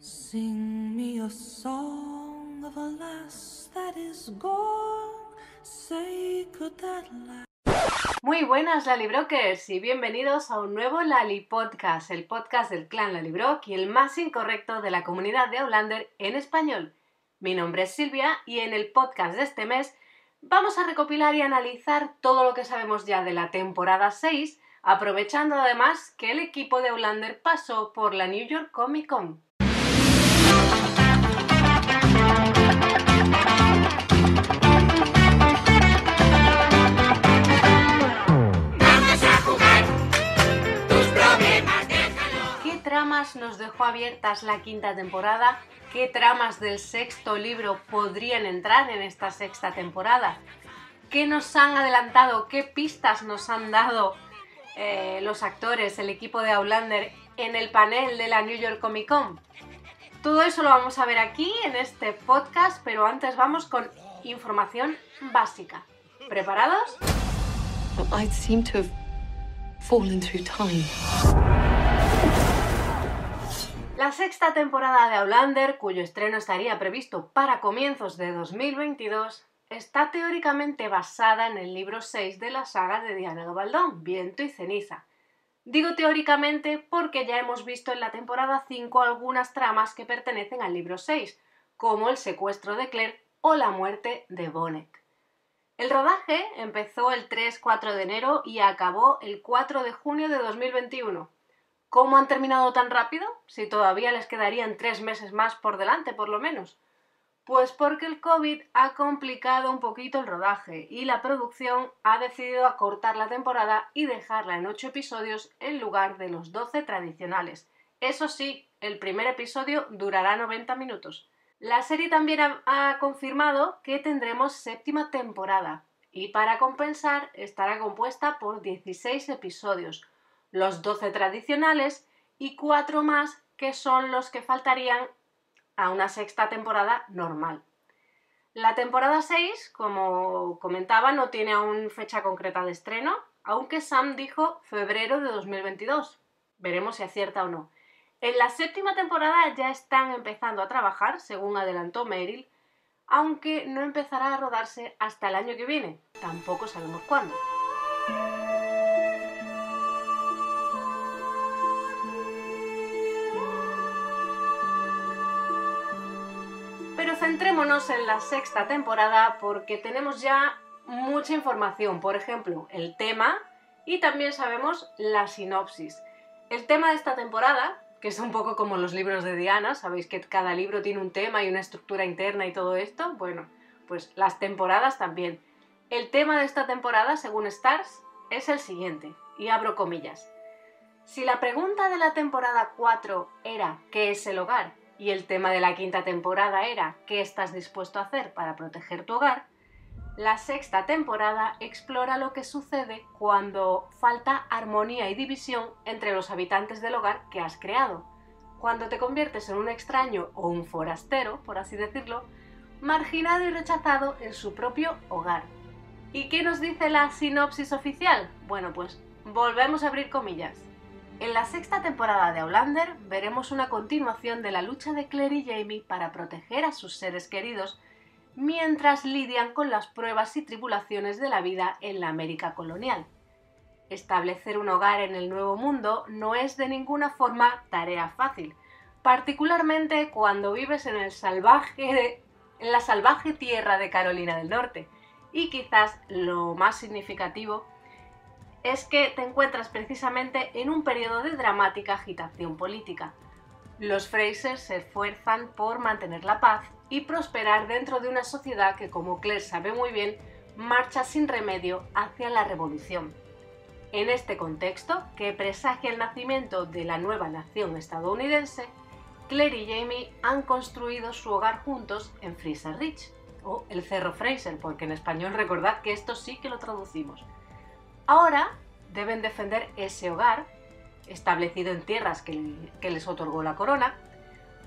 Sing me a song of a lass that is gone. Say could that Muy buenas Lalibrokers y bienvenidos a un nuevo Lali Podcast, el podcast del clan Lalibrock y el más incorrecto de la comunidad de Outlander en español. Mi nombre es Silvia y en el podcast de este mes vamos a recopilar y analizar todo lo que sabemos ya de la temporada 6, aprovechando además que el equipo de Outlander pasó por la New York Comic Con. Tramas nos dejó abiertas la quinta temporada? ¿Qué tramas del sexto libro podrían entrar en esta sexta temporada? ¿Qué nos han adelantado? ¿Qué pistas nos han dado eh, los actores, el equipo de Outlander en el panel de la New York Comic Con? Todo eso lo vamos a ver aquí en este podcast, pero antes vamos con información básica. ¿Preparados? I seem to have fallen through time. La sexta temporada de Outlander, cuyo estreno estaría previsto para comienzos de 2022, está teóricamente basada en el libro 6 de la saga de Diana Gabaldón, Viento y Ceniza. Digo teóricamente porque ya hemos visto en la temporada 5 algunas tramas que pertenecen al libro 6, como el secuestro de Claire o la muerte de Bonnet. El rodaje empezó el 3-4 de enero y acabó el 4 de junio de 2021. ¿Cómo han terminado tan rápido? Si todavía les quedarían tres meses más por delante, por lo menos. Pues porque el COVID ha complicado un poquito el rodaje y la producción ha decidido acortar la temporada y dejarla en 8 episodios en lugar de los 12 tradicionales. Eso sí, el primer episodio durará 90 minutos. La serie también ha, ha confirmado que tendremos séptima temporada y para compensar estará compuesta por 16 episodios, los 12 tradicionales y 4 más que son los que faltarían a una sexta temporada normal. La temporada 6, como comentaba, no tiene aún fecha concreta de estreno, aunque Sam dijo febrero de 2022. Veremos si acierta o no. En la séptima temporada ya están empezando a trabajar, según adelantó Meryl, aunque no empezará a rodarse hasta el año que viene. Tampoco sabemos cuándo. Centrémonos en la sexta temporada porque tenemos ya mucha información. Por ejemplo, el tema y también sabemos la sinopsis. El tema de esta temporada, que es un poco como los libros de Diana, sabéis que cada libro tiene un tema y una estructura interna y todo esto. Bueno, pues las temporadas también. El tema de esta temporada, según Stars, es el siguiente, y abro comillas. Si la pregunta de la temporada 4 era ¿qué es el hogar? Y el tema de la quinta temporada era ¿qué estás dispuesto a hacer para proteger tu hogar? La sexta temporada explora lo que sucede cuando falta armonía y división entre los habitantes del hogar que has creado. Cuando te conviertes en un extraño o un forastero, por así decirlo, marginado y rechazado en su propio hogar. ¿Y qué nos dice la sinopsis oficial? Bueno, pues volvemos a abrir comillas. En la sexta temporada de Outlander veremos una continuación de la lucha de Claire y Jamie para proteger a sus seres queridos mientras lidian con las pruebas y tribulaciones de la vida en la América colonial. Establecer un hogar en el Nuevo Mundo no es de ninguna forma tarea fácil, particularmente cuando vives en, el salvaje, en la salvaje tierra de Carolina del Norte. Y quizás lo más significativo es que te encuentras precisamente en un periodo de dramática agitación política. Los Frasers se esfuerzan por mantener la paz y prosperar dentro de una sociedad que, como Claire sabe muy bien, marcha sin remedio hacia la revolución. En este contexto, que presagia el nacimiento de la nueva nación estadounidense, Claire y Jamie han construido su hogar juntos en Fraser Ridge, o el Cerro Fraser, porque en español recordad que esto sí que lo traducimos. Ahora deben defender ese hogar, establecido en tierras que, les otorgó la corona,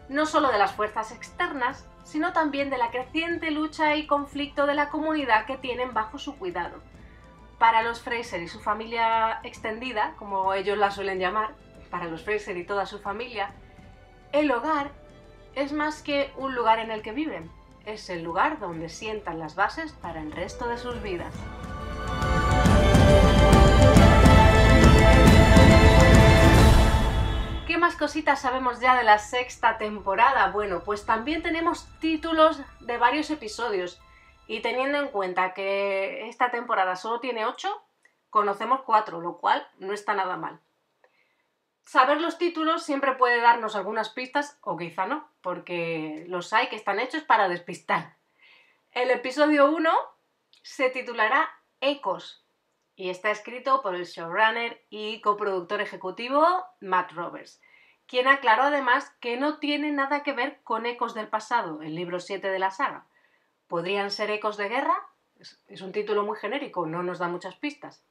no solo de las fuerzas externas, sino también de la creciente lucha y conflicto de la comunidad que tienen bajo su cuidado. Para los Fraser y su familia extendida, como ellos la suelen llamar, para los Fraser y toda su familia, el hogar es más que un lugar en el que viven, es el lugar donde sientan las bases para el resto de sus vidas. Más cositas sabemos ya de la sexta temporada? Bueno, pues también tenemos títulos de varios episodios y teniendo en cuenta que esta temporada solo tiene 8, conocemos 4, lo cual no está nada mal. Saber los títulos siempre puede darnos algunas pistas, o quizá no, porque los hay que están hechos para despistar. El episodio 1 se titulará Ecos y está escrito por el showrunner y coproductor ejecutivo Matt Roberts, quien aclaró además que no tiene nada que ver con Ecos del pasado, el libro 7 de la saga. ¿Podrían ser ecos de guerra? Es un título muy genérico, no nos da muchas pistas.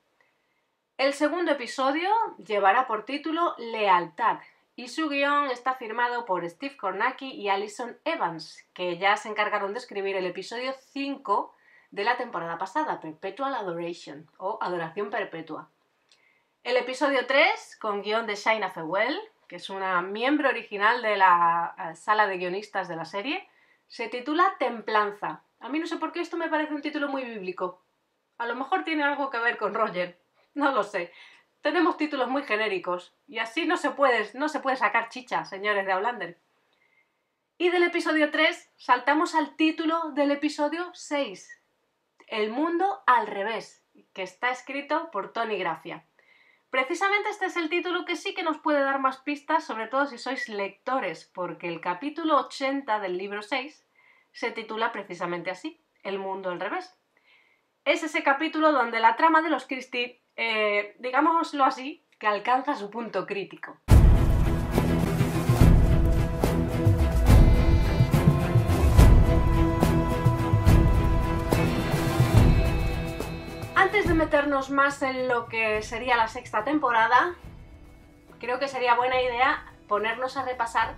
El segundo episodio llevará por título Lealtad y su guion está firmado por Steve Kornacki y Alison Evans, que ya se encargaron de escribir el episodio 5 de la temporada pasada, Perpetual Adoration o Adoración Perpetua. El episodio 3, con guion de Shaina Fewell, que es una miembro original de la eh, sala de guionistas de la serie, se titula Templanza. A mí no sé por qué esto me parece un título muy bíblico. A lo mejor tiene algo que ver con Roger, no lo sé. Tenemos títulos muy genéricos y así no se puede, no se puede sacar chicha, señores de Outlander. Y del episodio 3 saltamos al título del episodio 6, El mundo al revés, que está escrito por Tony Gracia. Precisamente este es el título que sí que nos puede dar más pistas, sobre todo si sois lectores, porque el capítulo 80 del libro 6 se titula precisamente así, El mundo al revés. Es ese capítulo donde la trama de los Christie eh, digámoslo así, que alcanza su punto crítico. Meternos más en lo que sería la sexta temporada, creo que sería buena idea ponernos a repasar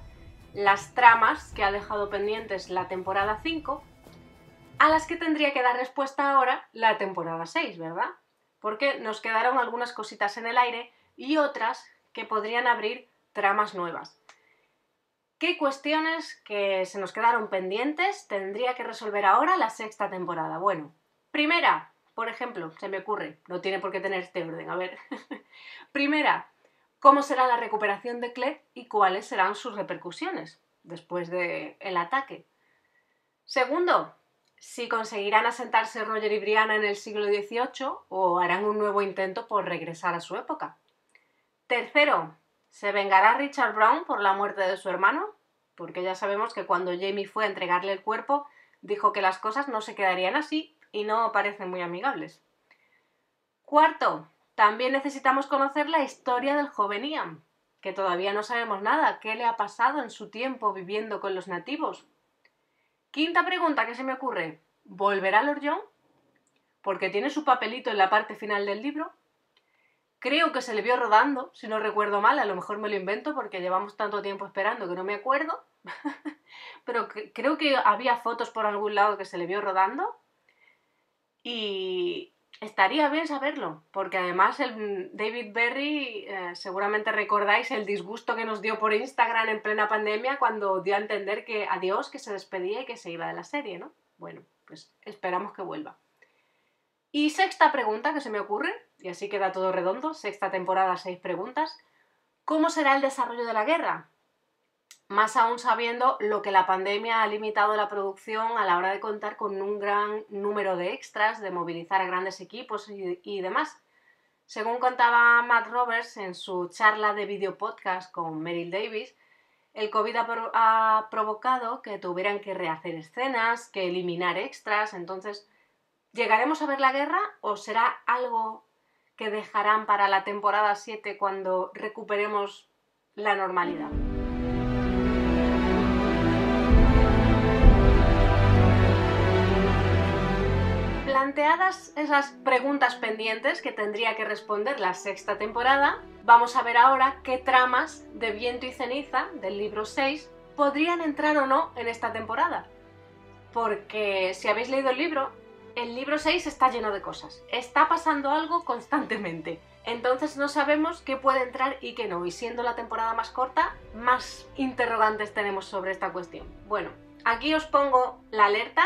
las tramas que ha dejado pendientes la temporada 5, a las que tendría que dar respuesta ahora la temporada 6, ¿verdad? porque nos quedaron algunas cositas en el aire y otras que podrían abrir tramas nuevas. ¿Qué cuestiones que se nos quedaron pendientes tendría que resolver ahora la sexta temporada? Bueno, primera, por ejemplo, se me ocurre, no tiene por qué tener este orden, a ver. primera, ¿cómo será la recuperación de Claire y cuáles serán sus repercusiones después del el ataque? Segundo, si conseguirán asentarse Roger y Brianna en el siglo XVIII o harán un nuevo intento por regresar a su época. Tercero, ¿se vengará Richard Brown por la muerte de su hermano? Porque ya sabemos que cuando Jamie fue a entregarle el cuerpo, dijo que las cosas no se quedarían así y no parecen muy amigables. Cuarto, también necesitamos conocer la historia del joven Ian, que todavía no sabemos nada, qué le ha pasado en su tiempo viviendo con los nativos, Quinta pregunta que se me ocurre. ¿Volverá Lord John? Porque tiene su papelito en la parte final del libro. Creo que se le vio rodando, si no recuerdo mal, a lo mejor me lo invento porque llevamos tanto tiempo esperando que no me acuerdo. Pero creo que había fotos por algún lado que se le vio rodando. Y, Estaría bien saberlo, porque además el David Berry, eh, seguramente recordáis el disgusto que nos dio por Instagram en plena pandemia cuando dio a entender que adiós, que se despedía y que se iba de la serie, ¿no? Bueno, pues esperamos que vuelva. Y sexta pregunta que se me ocurre, y así queda todo redondo, sexta temporada, seis preguntas. ¿Cómo será el desarrollo de la guerra? Más aún sabiendo lo que la pandemia ha limitado la producción a la hora de contar con un gran número de extras, de movilizar a grandes equipos y, demás. Según contaba Matt Roberts en su charla de video podcast con Meryl Davis, el COVID ha, provocado que tuvieran que rehacer escenas, que eliminar extras, entonces, ¿llegaremos a ver la guerra o será algo que dejarán para la temporada 7 cuando recuperemos la normalidad? Planteadas esas preguntas pendientes que tendría que responder la sexta temporada, vamos a ver ahora qué tramas de Viento y Ceniza del libro 6 podrían entrar o no en esta temporada. Porque si habéis leído el libro, el libro 6 está lleno de cosas. Está pasando algo constantemente. Entonces no sabemos qué puede entrar y qué no. Y siendo la temporada más corta, más interrogantes tenemos sobre esta cuestión. Bueno, aquí os pongo la alerta.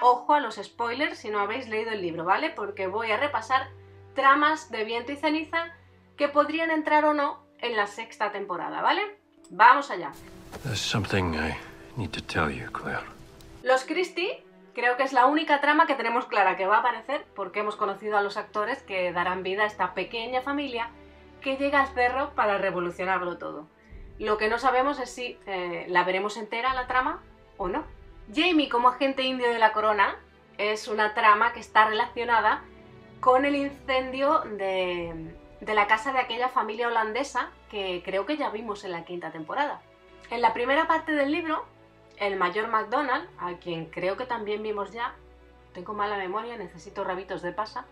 Ojo a los spoilers si no habéis leído el libro, ¿vale? Porque voy a repasar tramas de viento y ceniza que podrían entrar o no en la sexta temporada, ¿vale? Vamos allá. Los Christie creo que es la única trama que tenemos clara que va a aparecer porque hemos conocido a los actores que darán vida a esta pequeña familia que llega al cerro para revolucionarlo todo. Lo que no sabemos es si eh, la veremos entera la trama o no. Jamie como agente indio de la corona es una trama que está relacionada con el incendio de, la casa de aquella familia holandesa que creo que ya vimos en la quinta temporada. En la primera parte del libro, el mayor McDonald, a quien creo que también vimos ya, tengo mala memoria, necesito rabitos de pasa,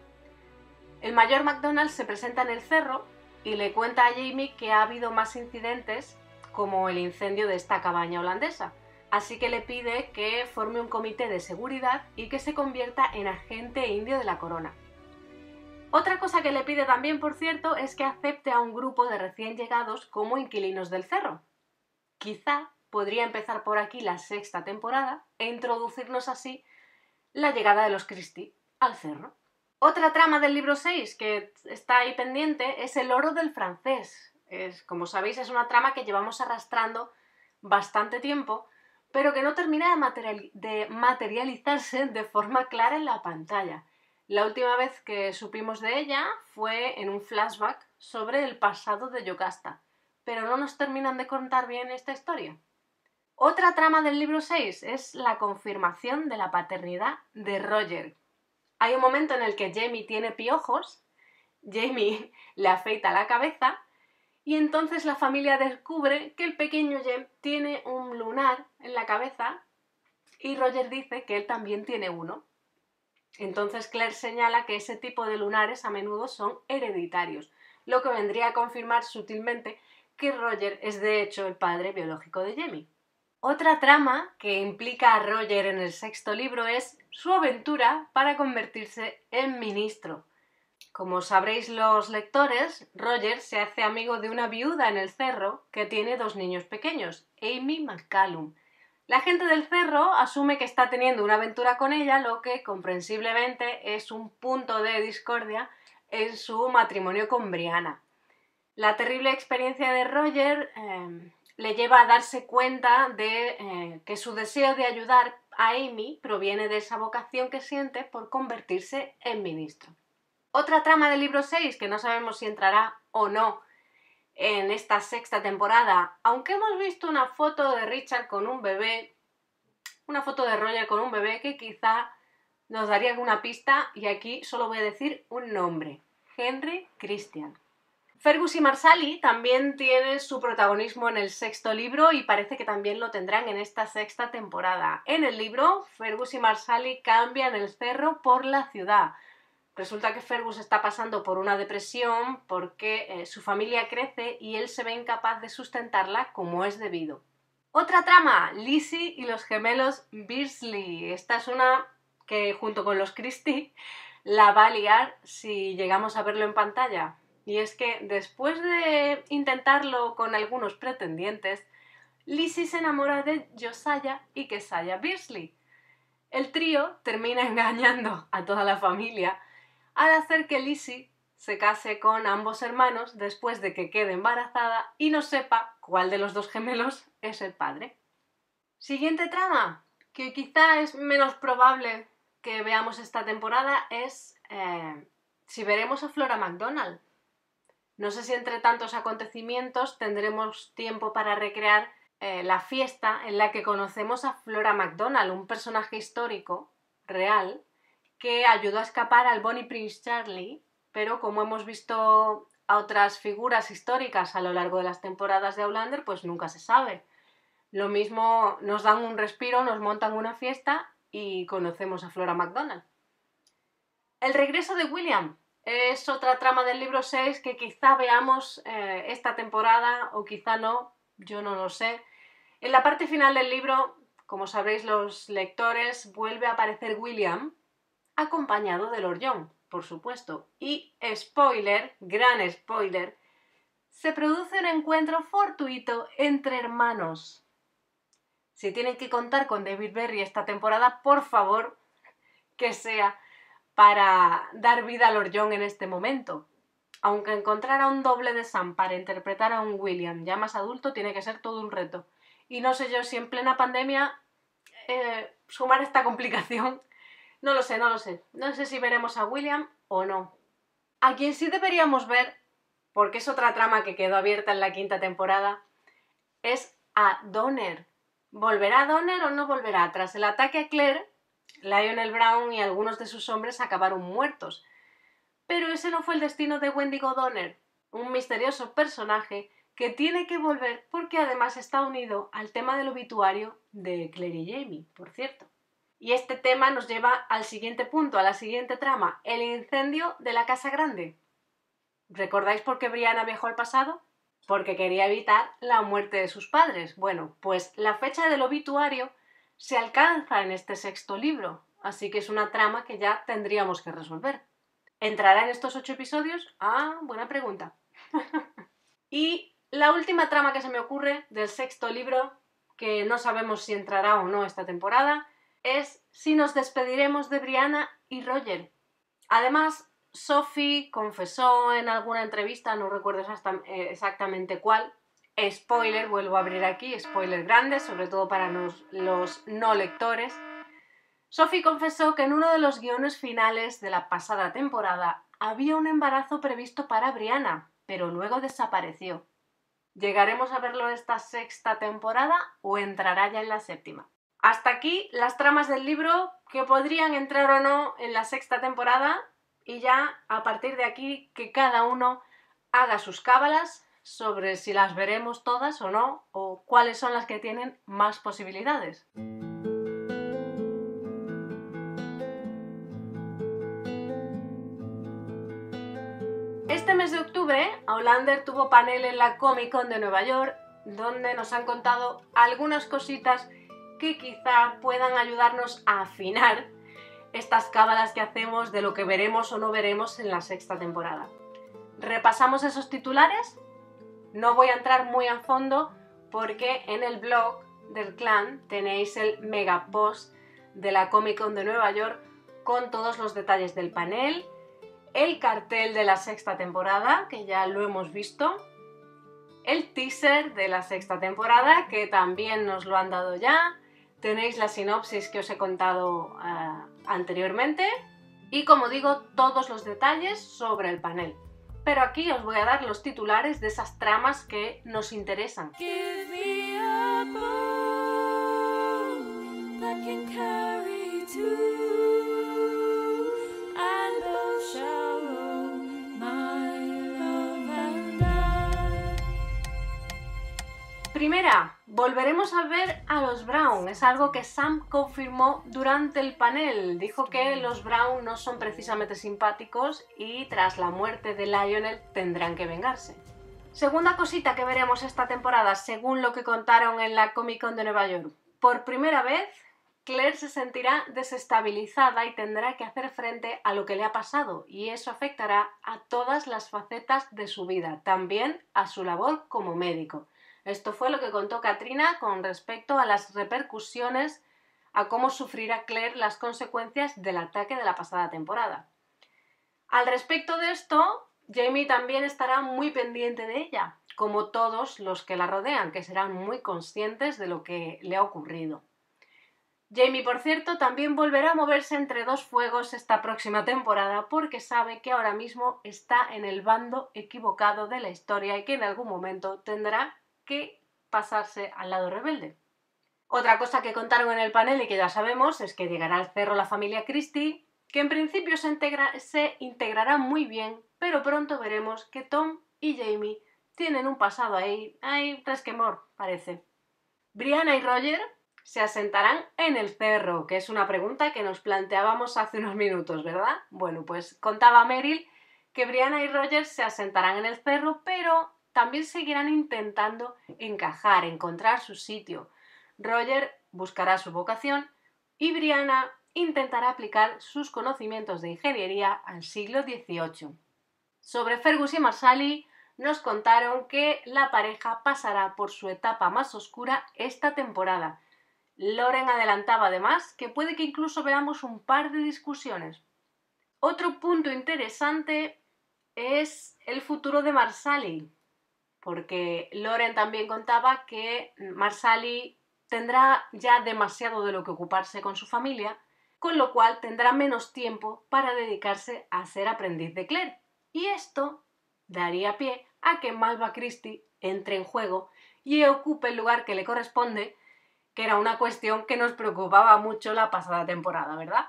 el mayor McDonald se presenta en el cerro y le cuenta a Jamie que ha habido más incidentes como el incendio de esta cabaña holandesa. Así que le pide que forme un comité de seguridad y que se convierta en agente indio de la corona. Otra cosa que le pide también, por cierto, es que acepte a un grupo de recién llegados como inquilinos del cerro. Quizá podría empezar por aquí la sexta temporada e introducirnos así la llegada de los Christie al cerro. Otra trama del libro 6 que está ahí pendiente es el oro del francés. Es, como sabéis, es una trama que llevamos arrastrando bastante tiempo, pero que no termina de, materializarse de forma clara en la pantalla. La última vez que supimos de ella fue en un flashback sobre el pasado de Yocasta, pero no nos terminan de contar bien esta historia. Otra trama del libro 6 es la confirmación de la paternidad de Roger. Hay un momento en el que Jamie tiene piojos, Jamie le afeita la cabeza y entonces la familia descubre que el pequeño Jem tiene un lunar en la cabeza y Roger dice que él también tiene uno. Entonces Claire señala que ese tipo de lunares a menudo son hereditarios, lo que vendría a confirmar sutilmente que Roger es de hecho el padre biológico de Jamie. Otra trama que implica a Roger en el sexto libro es su aventura para convertirse en ministro. Como sabréis los lectores, Roger se hace amigo de una viuda en el cerro que tiene dos niños pequeños, Amy McCallum. La gente del cerro asume que está teniendo una aventura con ella, lo que comprensiblemente es un punto de discordia en su matrimonio con Brianna. La terrible experiencia de Roger eh, le lleva a darse cuenta de eh, que su deseo de ayudar a Amy proviene de esa vocación que siente por convertirse en ministro. Otra trama del libro 6, que no sabemos si entrará o no en esta sexta temporada, aunque hemos visto una foto de Richard con un bebé, una foto de Roger con un bebé que quizá nos daría alguna pista y aquí solo voy a decir un nombre, Henry Christian. Fergus y Marsali también tienen su protagonismo en el sexto libro y parece que también lo tendrán en esta sexta temporada. En el libro, Fergus y Marsali cambian el cerro por la ciudad. Resulta que Fergus está pasando por una depresión porque eh, su familia crece y él se ve incapaz de sustentarla como es debido. Otra trama, Lizzie y los gemelos Beasley. Esta es una que junto con los Christie la va a liar si llegamos a verlo en pantalla. Y es que después de intentarlo con algunos pretendientes, Lizzie se enamora de Josiah y Keziah Beasley. El trío termina engañando a toda la familia al hacer que Lizzie se case con ambos hermanos después de que quede embarazada y no sepa cuál de los dos gemelos es el padre. Siguiente trama, que quizá es menos probable que veamos esta temporada, es eh, si veremos a Flora McDonald. No sé si entre tantos acontecimientos tendremos tiempo para recrear eh, la fiesta en la que conocemos a Flora MacDonald, un personaje histórico real que ayudó a escapar al Bonnie Prince Charlie, pero como hemos visto a otras figuras históricas a lo largo de las temporadas de Outlander, pues nunca se sabe. Lo mismo nos dan un respiro, nos montan una fiesta y conocemos a Flora MacDonald. El regreso de William, es otra trama del libro 6 que quizá veamos eh, esta temporada o quizá no, yo no lo sé. En la parte final del libro, como sabréis los lectores, vuelve a aparecer William acompañado de Lord John. por supuesto. Y spoiler, gran spoiler, se produce un encuentro fortuito entre hermanos. Si tienen que contar con David Berry esta temporada, por favor, que sea para dar vida a Lord John en este momento. Aunque encontrar a un doble de Sam para interpretar a un William ya más adulto tiene que ser todo un reto. Y no sé yo si en plena pandemia eh, sumar esta complicación. No lo sé, no lo sé. No sé si veremos a William o no. A quien sí deberíamos ver, porque es otra trama que quedó abierta en la quinta temporada, es a Donner. ¿Volverá Donner o no volverá? Tras el ataque a Claire, Lionel Brown y algunos de sus hombres acabaron muertos. Pero ese no fue el destino de Wendigo Donner, un misterioso personaje que tiene que volver porque además está unido al tema del obituario de Claire y Jamie, por cierto. Y este tema nos lleva al siguiente punto, a la siguiente trama, el incendio de la Casa Grande. ¿Recordáis por qué Brianna viajó al pasado? Porque quería evitar la muerte de sus padres. Bueno, pues la fecha del obituario se alcanza en este sexto libro, así que es una trama que ya tendríamos que resolver. ¿Entrará en estos ocho episodios? Ah, buena pregunta. y la última trama que se me ocurre del sexto libro, que no sabemos si entrará o no esta temporada, es si nos despediremos de Brianna y Roger. Además, Sophie confesó en alguna entrevista, no recuerdo eh, exactamente cuál, spoiler, vuelvo a abrir aquí, spoiler grande, sobre todo para los, no lectores. Sophie confesó que en uno de los guiones finales de la pasada temporada había un embarazo previsto para Brianna, pero luego desapareció. ¿Llegaremos a verlo esta sexta temporada o entrará ya en la séptima? Hasta aquí las tramas del libro que podrían entrar o no en la sexta temporada y ya a partir de aquí que cada uno haga sus cábalas sobre si las veremos todas o no o cuáles son las que tienen más posibilidades. Este mes de octubre, Aulander tuvo panel en la Comic Con de Nueva York, donde nos han contado algunas cositas que quizá puedan ayudarnos a afinar estas cábalas que hacemos de lo que veremos o no veremos en la sexta temporada. Repasamos esos titulares no voy a entrar muy a fondo porque en el blog del clan tenéis el mega post de la Comic Con de Nueva York con todos los detalles del panel, el cartel de la sexta temporada, que ya lo hemos visto, el teaser de la sexta temporada, que también nos lo han dado ya, tenéis la sinopsis que os he contado eh, anteriormente y como digo, todos los detalles sobre el panel. Pero aquí os voy a dar los titulares de esas tramas que nos interesan. Primera, Volveremos a ver a los Brown. Es algo que Sam confirmó durante el panel. Dijo que los Brown no son precisamente simpáticos y tras la muerte de Lionel tendrán que vengarse. Segunda cosita que veremos esta temporada, según lo que contaron en la Comic Con de Nueva York. Por primera vez, Claire se sentirá desestabilizada y tendrá que hacer frente a lo que le ha pasado, y eso afectará a todas las facetas de su vida, también a su labor como médico. Esto fue lo que contó Katrina con respecto a las repercusiones a cómo sufrirá Claire las consecuencias del ataque de la pasada temporada. Al respecto de esto, Jamie también estará muy pendiente de ella, como todos los que la rodean, que serán muy conscientes de lo que le ha ocurrido. Jamie, por cierto, también volverá a moverse entre dos fuegos esta próxima temporada porque sabe que ahora mismo está en el bando equivocado de la historia y que en algún momento tendrá que pasarse al lado rebelde. Otra cosa que contaron en el panel y que ya sabemos es que llegará al cerro la familia Christie, que en principio se, integrará muy bien, pero pronto veremos que Tom y Jamie tienen un pasado ahí, hay resquemor, parece. Brianna y Roger se asentarán en el cerro, que es una pregunta que nos planteábamos hace unos minutos, ¿verdad? Bueno, pues contaba Meryl que Brianna y Roger se asentarán en el cerro, pero también seguirán intentando encajar, encontrar su sitio. Roger buscará su vocación y Brianna intentará aplicar sus conocimientos de ingeniería al siglo XVIII. Sobre Fergus y Marsali nos contaron que la pareja pasará por su etapa más oscura esta temporada. Loren adelantaba además que puede que incluso veamos un par de discusiones. Otro punto interesante es el futuro de Marsali, porque Loren también contaba que Marsali tendrá ya demasiado de lo que ocuparse con su familia, con lo cual tendrá menos tiempo para dedicarse a ser aprendiz de Claire. Y esto daría pie a que Malva Christie entre en juego y ocupe el lugar que le corresponde, que era una cuestión que nos preocupaba mucho la pasada temporada, ¿verdad?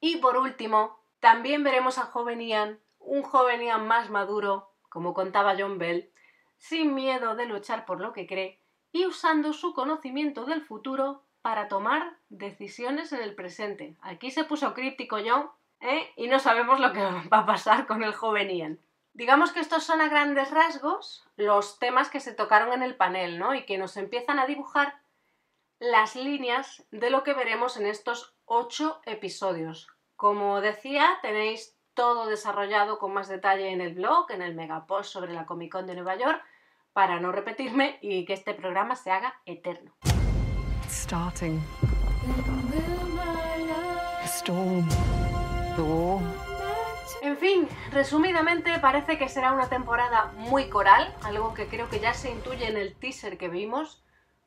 Y por último, también veremos a joven Ian, un joven Ian más maduro, como contaba John Bell, sin miedo de luchar por lo que cree y usando su conocimiento del futuro para tomar decisiones en el presente. Aquí se puso críptico John, ¿eh? y no sabemos lo que va a pasar con el joven Ian. Digamos que estos son a grandes rasgos los temas que se tocaron en el panel, ¿no? Y que nos empiezan a dibujar las líneas de lo que veremos en estos ocho episodios. Como decía, tenéis todo desarrollado con más detalle en el blog, en el megapost sobre la Comic Con de Nueva York, para no repetirme y que este programa se haga eterno. starting. Storm. The war. En fin, resumidamente parece que será una temporada muy coral, algo que creo que ya se intuye en el teaser que vimos,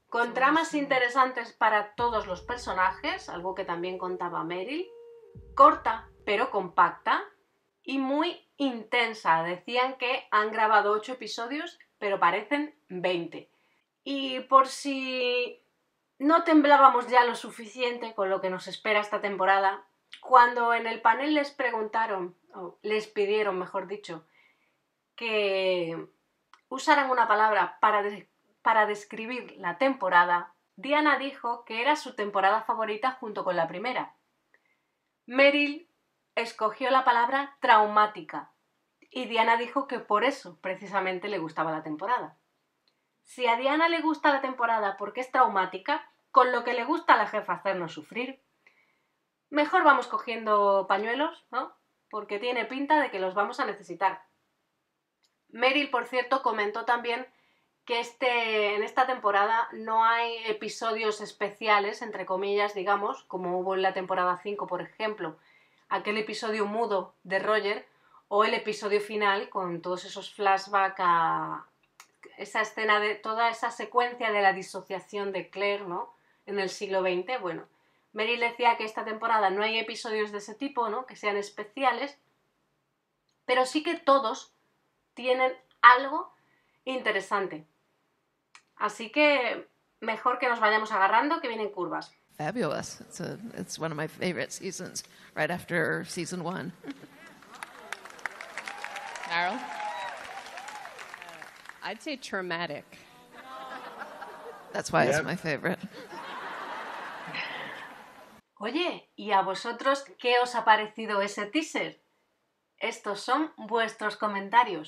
con tramas interesantes para todos los personajes, algo que también contaba Meryl, corta pero compacta y muy intensa. Decían que han grabado 8 episodios, pero parecen 20. Y por si no temblábamos ya lo suficiente con lo que nos espera esta temporada, cuando en el panel les preguntaron, o les pidieron, mejor dicho, que usaran una palabra para, para describir la temporada, Diana dijo que era su temporada favorita junto con la primera. Meryl escogió la palabra traumática y Diana dijo que por eso precisamente le gustaba la temporada. Si a Diana le gusta la temporada porque es traumática, con lo que le gusta a la jefa hacernos sufrir, mejor vamos cogiendo pañuelos, ¿no? Porque tiene pinta de que los vamos a necesitar. Meryl, por cierto, comentó también que este, en esta temporada no hay episodios especiales, entre comillas, digamos, como hubo en la temporada 5, por ejemplo, aquel episodio mudo de Roger, o el episodio final con todos esos flashbacks a esa escena de toda esa secuencia de la disociación de Claire, ¿no? En el siglo XX, bueno. Meryl decía que esta temporada no hay episodios de ese tipo, ¿no? Que sean especiales, pero sí que todos tienen algo interesante. Así que mejor que nos vayamos agarrando, que vienen curvas. Fabulous. It's a it's one of my favorite seasons, right after season one. Carol? Uh, I'd say traumatic. That's why it's my favorite. Oye, ¿y a vosotros qué os ha parecido ese teaser? Estos son vuestros comentarios.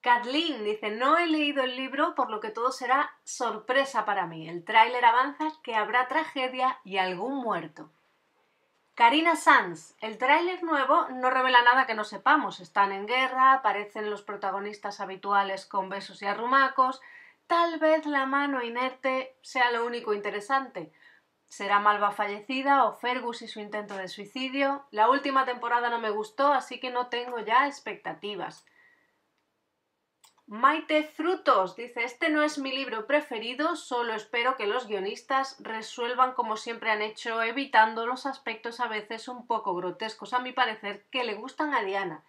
Kathleen dice, no he leído el libro, por lo que todo será sorpresa para mí. El tráiler avanza que habrá tragedia y algún muerto. Karina Sanz, el tráiler nuevo no revela nada que no sepamos. Están en guerra, aparecen los protagonistas habituales con besos y arrumacos. Tal vez la mano inerte sea lo único interesante. ¿Será Malva fallecida o Fergus y su intento de suicidio? La última temporada no me gustó, así que no tengo ya expectativas. Maite Frutos dice, este no es mi libro preferido, solo espero que los guionistas resuelvan como siempre han hecho, evitando los aspectos a veces un poco grotescos, a mi parecer, que le gustan a Diana.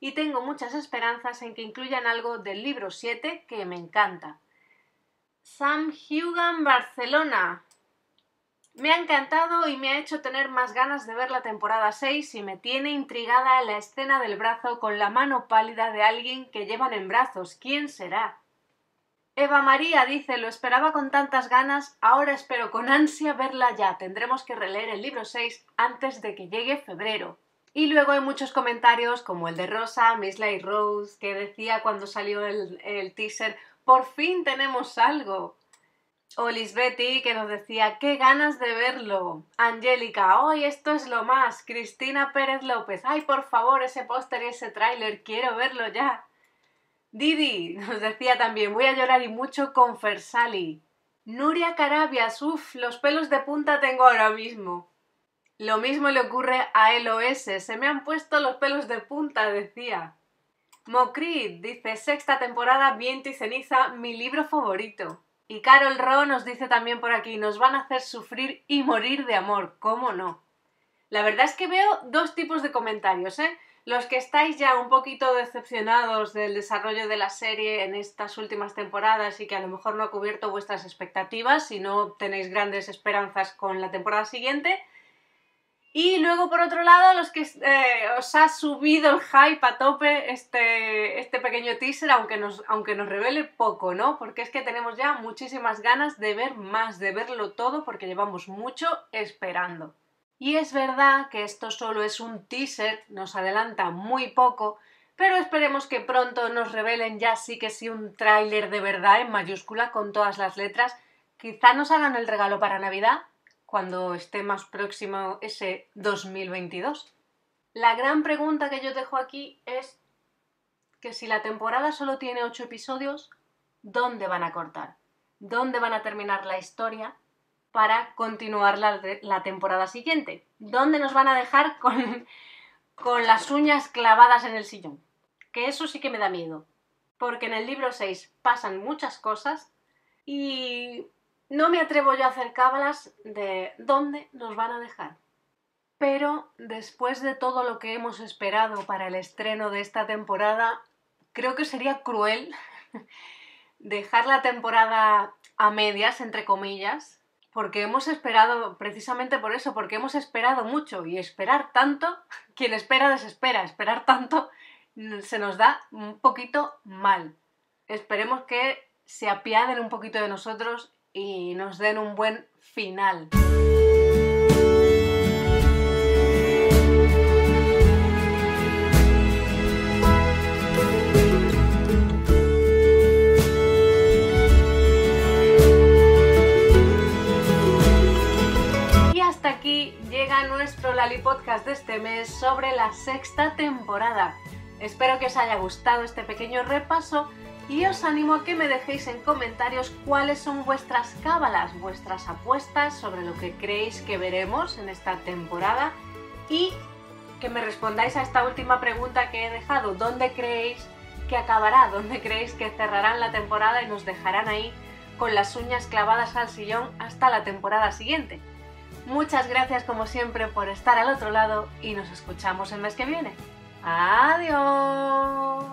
Y tengo muchas esperanzas en que incluyan algo del libro 7 que me encanta. Sam Hugan Barcelona. Me ha encantado y me ha hecho tener más ganas de ver la temporada 6 y me tiene intrigada la escena del brazo con la mano pálida de alguien que llevan en brazos. ¿Quién será? Eva María dice, lo esperaba con tantas ganas, ahora espero con ansia verla ya. Tendremos que releer el libro 6 antes de que llegue febrero. Y luego hay muchos comentarios como el de Rosa, Miss Lay Rose, que decía cuando salió el, el teaser, por fin tenemos algo. O Lisbeti que nos decía, qué ganas de verlo. Angélica, hoy esto es lo más. Cristina Pérez López, ay por favor, ese póster y ese tráiler, quiero verlo ya. Didi nos decía también, voy a llorar y mucho con Fersali. Nuria Carabias, uff, los pelos de punta tengo ahora mismo. Lo mismo le ocurre a LOS, se me han puesto los pelos de punta, decía. Mocrit dice, sexta temporada, viento y ceniza, mi libro favorito. Y Carol Ro nos dice también por aquí, nos van a hacer sufrir y morir de amor, ¿cómo no? La verdad es que veo dos tipos de comentarios, ¿eh? Los que estáis ya un poquito decepcionados del desarrollo de la serie en estas últimas temporadas y que a lo mejor no ha cubierto vuestras expectativas y no tenéis grandes esperanzas con la temporada siguiente. Y luego, por otro lado, los que eh, os ha subido el hype a tope este, este pequeño teaser, aunque nos, aunque nos revele poco, ¿no? Porque es que tenemos ya muchísimas ganas de ver más, de verlo todo, porque llevamos mucho esperando. Y es verdad que esto solo es un teaser, nos adelanta muy poco, pero esperemos que pronto nos revelen ya sí que sí un tráiler de verdad en mayúscula con todas las letras. Quizá nos hagan el regalo para Navidad, cuando esté más próximo ese 2022. La gran pregunta que yo dejo aquí es que si la temporada solo tiene 8 episodios, ¿dónde van a cortar? ¿Dónde van a terminar la historia para continuar la, la temporada siguiente? ¿Dónde nos van a dejar con, con las uñas clavadas en el sillón? Que eso sí que me da miedo. Porque en el libro 6 pasan muchas cosas y no me atrevo yo a hacer cábalas de dónde nos van a dejar. Pero después de todo lo que hemos esperado para el estreno de esta temporada, creo que sería cruel dejar la temporada a medias, entre comillas, porque hemos esperado, precisamente por eso, porque hemos esperado mucho y esperar tanto, quien espera desespera, esperar tanto se nos da un poquito mal. Esperemos que se apiaden un poquito de nosotros y nos den un buen final. Y hasta aquí llega nuestro Lali Podcast de este mes sobre la sexta temporada. Espero que os haya gustado este pequeño repaso y os animo a que me dejéis en comentarios cuáles son vuestras cábalas, vuestras apuestas sobre lo que creéis que veremos en esta temporada y que me respondáis a esta última pregunta que he dejado. ¿Dónde creéis que acabará? ¿Dónde creéis que cerrarán la temporada y nos dejarán ahí con las uñas clavadas al sillón hasta la temporada siguiente? Muchas gracias como siempre por estar al otro lado y nos escuchamos el mes que viene. Adiós.